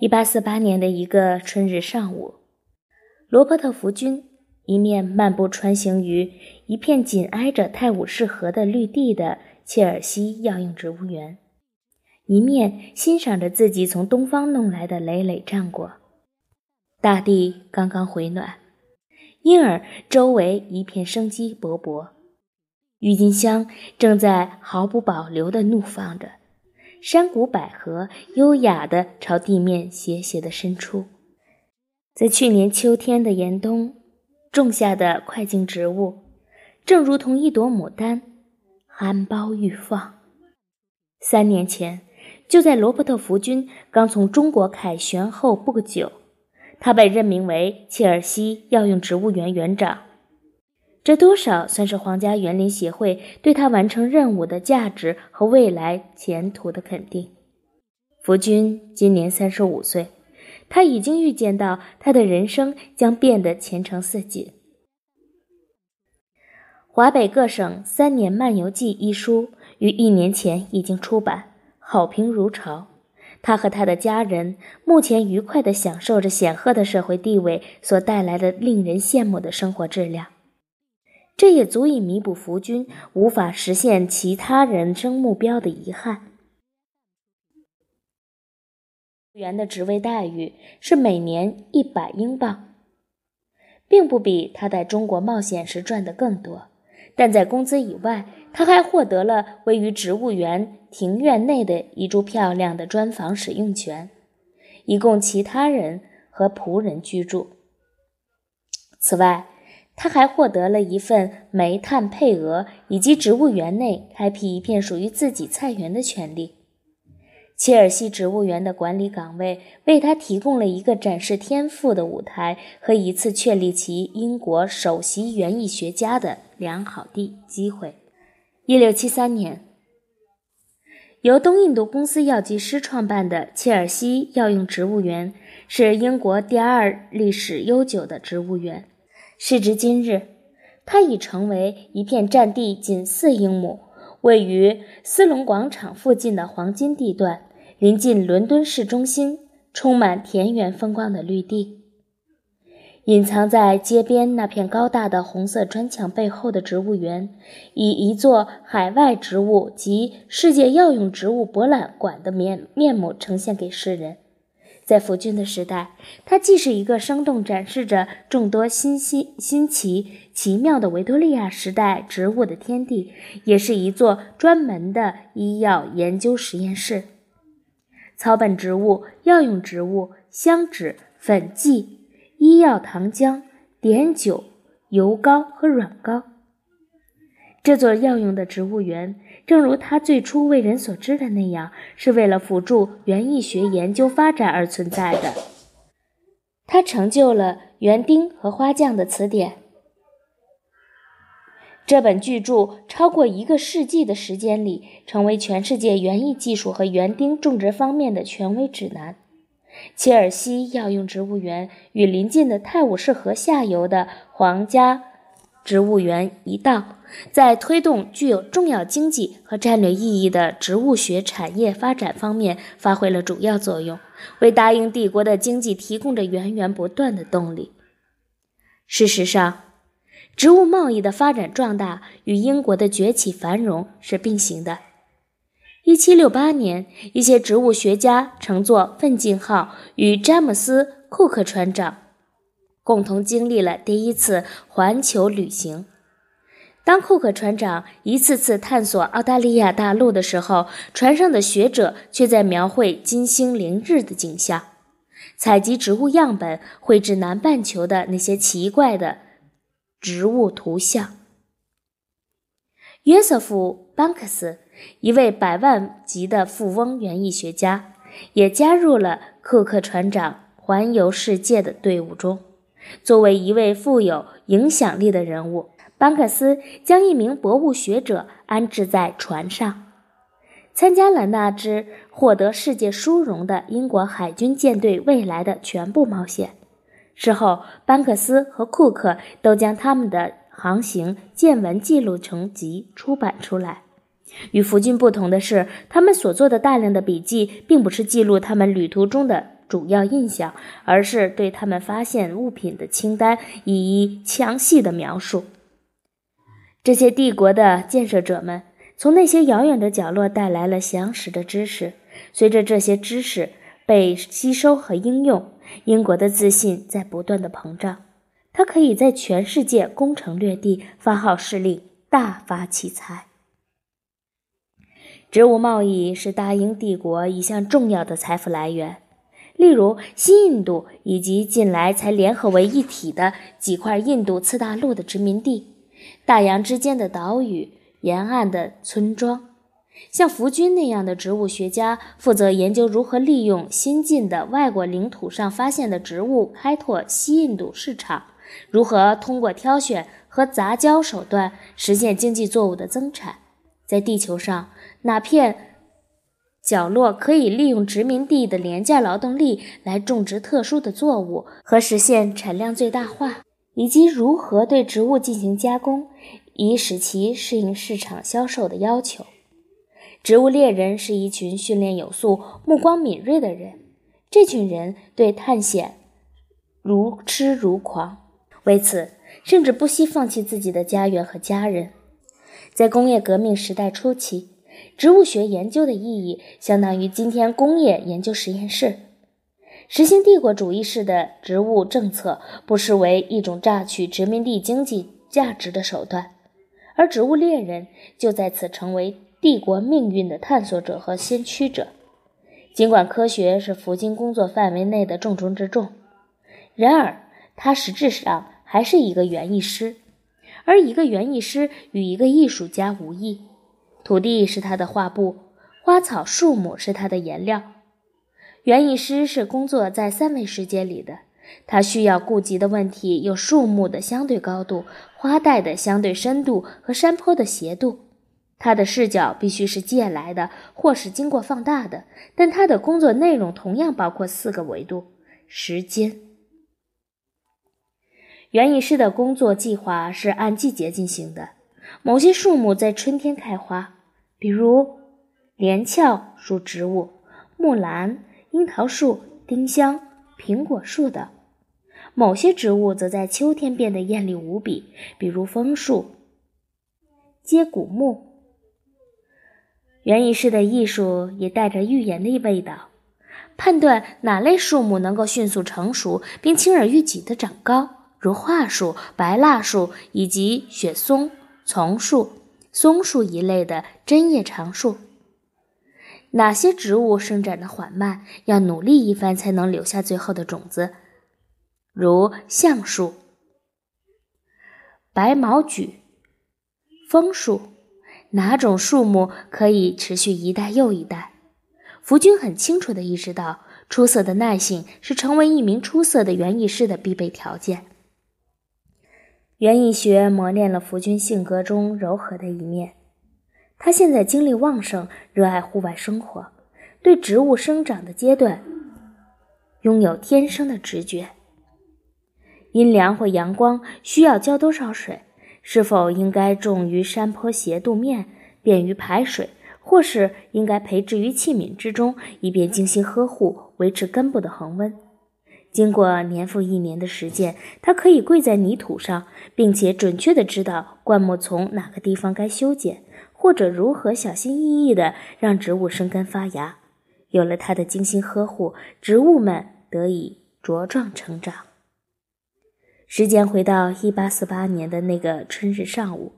一八四八年的一个春日上午，罗伯特·福军一面漫步穿行于一片紧挨着泰晤士河的绿地的切尔西药用植物园，一面欣赏着自己从东方弄来的累累战果。大地刚刚回暖，因而周围一片生机勃勃。郁金香正在毫不保留地怒放着。山谷百合优雅地朝地面斜斜地伸出，在去年秋天的严冬种下的快茎植物，正如同一朵牡丹，含苞欲放。三年前，就在罗伯特·福军刚从中国凯旋后不久，他被任命为切尔西药用植物园园长。这多少算是皇家园林协会对他完成任务的价值和未来前途的肯定。福军今年三十五岁，他已经预见到他的人生将变得前程似锦。《华北各省三年漫游记》一书于一年前已经出版，好评如潮。他和他的家人目前愉快地享受着显赫的社会地位所带来的令人羡慕的生活质量。这也足以弥补福军无法实现其他人生目标的遗憾。员的职位待遇是每年一百英镑，并不比他在中国冒险时赚的更多。但在工资以外，他还获得了位于植物园庭院内的一处漂亮的砖房使用权，以供其他人和仆人居住。此外，他还获得了一份煤炭配额，以及植物园内开辟一片属于自己菜园的权利。切尔西植物园的管理岗位为他提供了一个展示天赋的舞台和一次确立其英国首席园艺学家的良好地机会。一六七三年，由东印度公司药剂师创办的切尔西药用植物园是英国第二历史悠久的植物园。时至今日，它已成为一片占地仅四英亩、位于斯隆广场附近的黄金地段，临近伦敦市中心、充满田园风光的绿地。隐藏在街边那片高大的红色砖墙背后的植物园，以一座海外植物及世界药用植物博览馆的面面目呈现给世人。在福军的时代，它既是一个生动展示着众多新新新奇奇妙的维多利亚时代植物的天地，也是一座专门的医药研究实验室。草本植物、药用植物、香脂、粉剂、医药糖浆、碘酒、油膏和软膏。这座药用的植物园，正如它最初为人所知的那样，是为了辅助园艺学研究发展而存在的。它成就了《园丁和花匠的词典》这本巨著，超过一个世纪的时间里，成为全世界园艺技术和园丁种植方面的权威指南。切尔西药用植物园与邻近的泰晤士河下游的皇家。植物园一道，在推动具有重要经济和战略意义的植物学产业发展方面发挥了主要作用，为大英帝国的经济提供着源源不断的动力。事实上，植物贸易的发展壮大与英国的崛起繁荣是并行的。1768年，一些植物学家乘坐“奋进号”与詹姆斯·库克船长。共同经历了第一次环球旅行。当库克船长一次次探索澳大利亚大陆的时候，船上的学者却在描绘金星凌日的景象，采集植物样本，绘制南半球的那些奇怪的植物图像。约瑟夫·班克斯，一位百万级的富翁园艺学家，也加入了库克船长环游世界的队伍中。作为一位富有影响力的人物，班克斯将一名博物学者安置在船上，参加了那支获得世界殊荣的英国海军舰队未来的全部冒险。事后，班克斯和库克都将他们的航行见闻记录成集出版出来。与福军不同的是，他们所做的大量的笔记，并不是记录他们旅途中的。主要印象，而是对他们发现物品的清单一一详细的描述。这些帝国的建设者们从那些遥远的角落带来了详实的知识，随着这些知识被吸收和应用，英国的自信在不断的膨胀。他可以在全世界攻城略地，发号施令，大发其财。植物贸易是大英帝国一项重要的财富来源。例如，新印度以及近来才联合为一体的几块印度次大陆的殖民地，大洋之间的岛屿、沿岸的村庄。像福军那样的植物学家，负责研究如何利用新进的外国领土上发现的植物开拓西印度市场。如何通过挑选和杂交手段实现经济作物的增产？在地球上哪片角落可以利用殖民地的廉价劳动力来种植特殊的作物和实现产量最大化？以及如何对植物进行加工，以使其适应市场销售的要求？植物猎人是一群训练有素、目光敏锐的人，这群人对探险如痴如狂。为此，甚至不惜放弃自己的家园和家人。在工业革命时代初期，植物学研究的意义相当于今天工业研究实验室。实行帝国主义式的植物政策，不失为一种榨取殖民地经济价值的手段，而植物猎人就在此成为帝国命运的探索者和先驱者。尽管科学是福金工作范围内的重中之重，然而他实质上。还是一个园艺师，而一个园艺师与一个艺术家无异。土地是他的画布，花草树木是他的颜料。园艺师是工作在三维世界里的，他需要顾及的问题有树木的相对高度、花带的相对深度和山坡的斜度。他的视角必须是借来的，或是经过放大的。但他的工作内容同样包括四个维度：时间。园艺师的工作计划是按季节进行的。某些树木在春天开花，比如连翘属植物、木兰、樱桃树、丁香、苹果树等；某些植物则在秋天变得艳丽无比，比如枫树、接骨木。园艺师的艺术也带着预言的味道，判断哪类树木能够迅速成熟，并轻而易举地长高。如桦树、白蜡树以及雪松、丛树、松树一类的针叶长树。哪些植物生长的缓慢，要努力一番才能留下最后的种子？如橡树、白毛榉、枫树。哪种树木可以持续一代又一代？福军很清楚地意识到，出色的耐性是成为一名出色的园艺师的必备条件。园艺学磨练了福君性格中柔和的一面。他现在精力旺盛，热爱户外生活，对植物生长的阶段拥有天生的直觉。阴凉或阳光需要浇多少水？是否应该种于山坡斜度面，便于排水，或是应该培植于器皿之中，以便精心呵护，维持根部的恒温？经过年复一年的实践，他可以跪在泥土上，并且准确地知道灌木丛哪个地方该修剪，或者如何小心翼翼地让植物生根发芽。有了他的精心呵护，植物们得以茁壮成长。时间回到一八四八年的那个春日上午，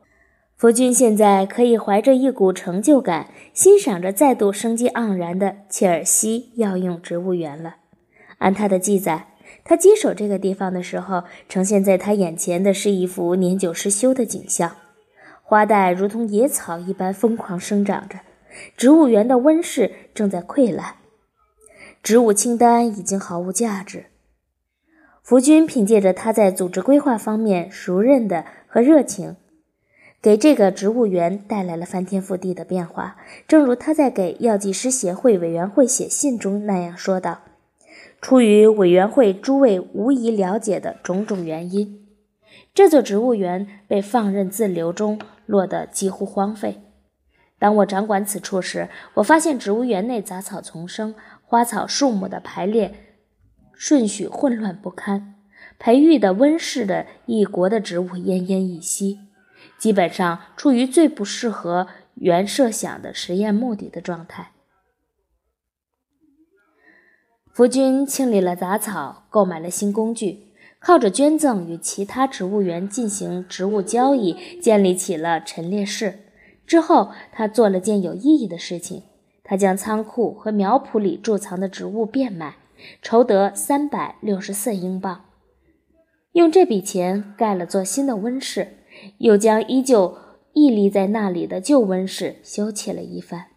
福军现在可以怀着一股成就感，欣赏着再度生机盎然的切尔西药用植物园了。按他的记载，他接手这个地方的时候，呈现在他眼前的是一幅年久失修的景象：花带如同野草一般疯狂生长着，植物园的温室正在溃烂，植物清单已经毫无价值。福军凭借着他在组织规划方面熟认的和热情，给这个植物园带来了翻天覆地的变化。正如他在给药剂师协会委员会写信中那样说道。出于委员会诸位无疑了解的种种原因，这座植物园被放任自流中落得几乎荒废。当我掌管此处时，我发现植物园内杂草丛生，花草树木的排列顺序混乱不堪，培育的温室的一国的植物奄奄一息，基本上处于最不适合原设想的实验目的的状态。福军清理了杂草，购买了新工具，靠着捐赠与其他植物园进行植物交易，建立起了陈列室。之后，他做了件有意义的事情，他将仓库和苗圃里贮藏的植物变卖，筹得三百六十四英镑，用这笔钱盖了座新的温室，又将依旧屹立在那里的旧温室修葺了一番。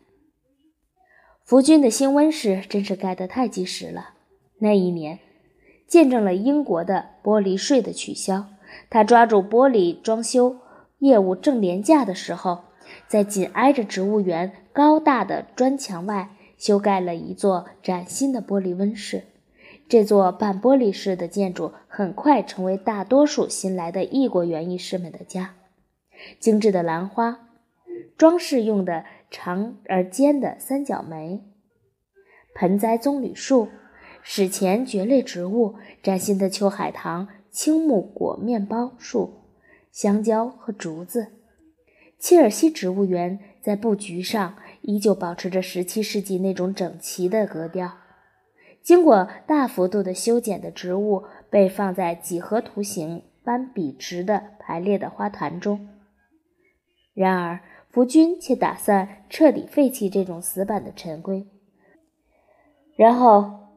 福军的新温室真是盖得太及时了。那一年，见证了英国的玻璃税的取消。他抓住玻璃装修业务正廉价的时候，在紧挨着植物园高大的砖墙外修盖了一座崭新的玻璃温室。这座半玻璃式的建筑很快成为大多数新来的异国园艺师们的家。精致的兰花。装饰用的长而尖的三角梅，盆栽棕榈树，史前蕨类植物，崭新的秋海棠，青木果面包树，香蕉和竹子。切尔西植物园在布局上依旧保持着17世纪那种整齐的格调。经过大幅度的修剪的植物被放在几何图形般笔直的排列的花坛中。然而。福军却打算彻底废弃这种死板的陈规，然后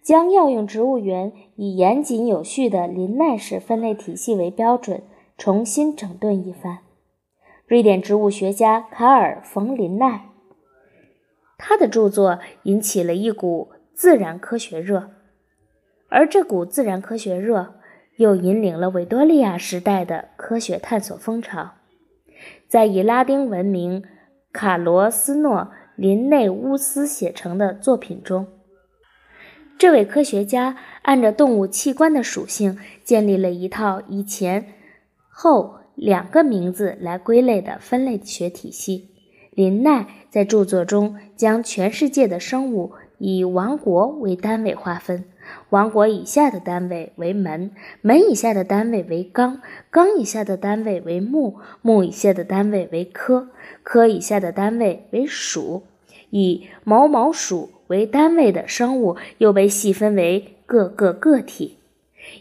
将药用植物园以严谨有序的林奈式分类体系为标准，重新整顿一番。瑞典植物学家卡尔·冯·林奈，他的著作引起了一股自然科学热，而这股自然科学热又引领了维多利亚时代的科学探索风潮。在以拉丁文名卡罗斯诺·林内乌斯写成的作品中，这位科学家按照动物器官的属性建立了一套以前后两个名字来归类的分类学体系。林奈在著作中将全世界的生物以王国为单位划分。王国以下的单位为门，门以下的单位为纲，纲以下的单位为目，目以下的单位为科，科以下的单位为属。以某某属为单位的生物又被细分为各个个体。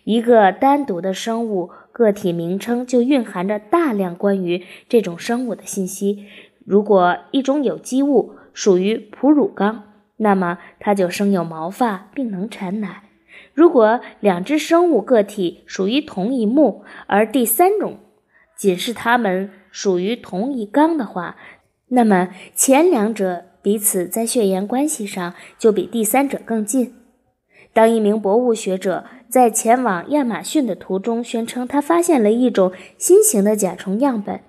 一个单独的生物个体名称就蕴含着大量关于这种生物的信息。如果一种有机物属于哺乳纲，那么它就生有毛发并能产奶。如果两只生物个体属于同一目，而第三种仅是它们属于同一纲的话，那么前两者彼此在血缘关系上就比第三者更近。当一名博物学者在前往亚马逊的途中宣称他发现了一种新型的甲虫样本。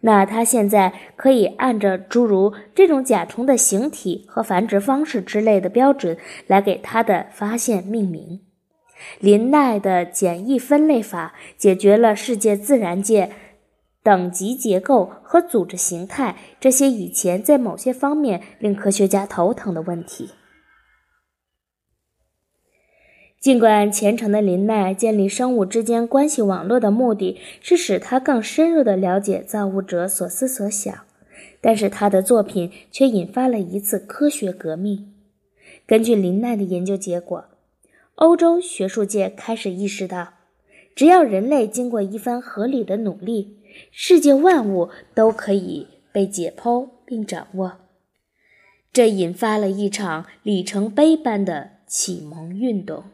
那他现在可以按照诸如这种甲虫的形体和繁殖方式之类的标准来给他的发现命名。林奈的简易分类法解决了世界自然界等级结构和组织形态这些以前在某些方面令科学家头疼的问题。尽管虔诚的林奈建立生物之间关系网络的目的是使他更深入地了解造物者所思所想，但是他的作品却引发了一次科学革命。根据林奈的研究结果，欧洲学术界开始意识到，只要人类经过一番合理的努力，世界万物都可以被解剖并掌握。这引发了一场里程碑般的启蒙运动。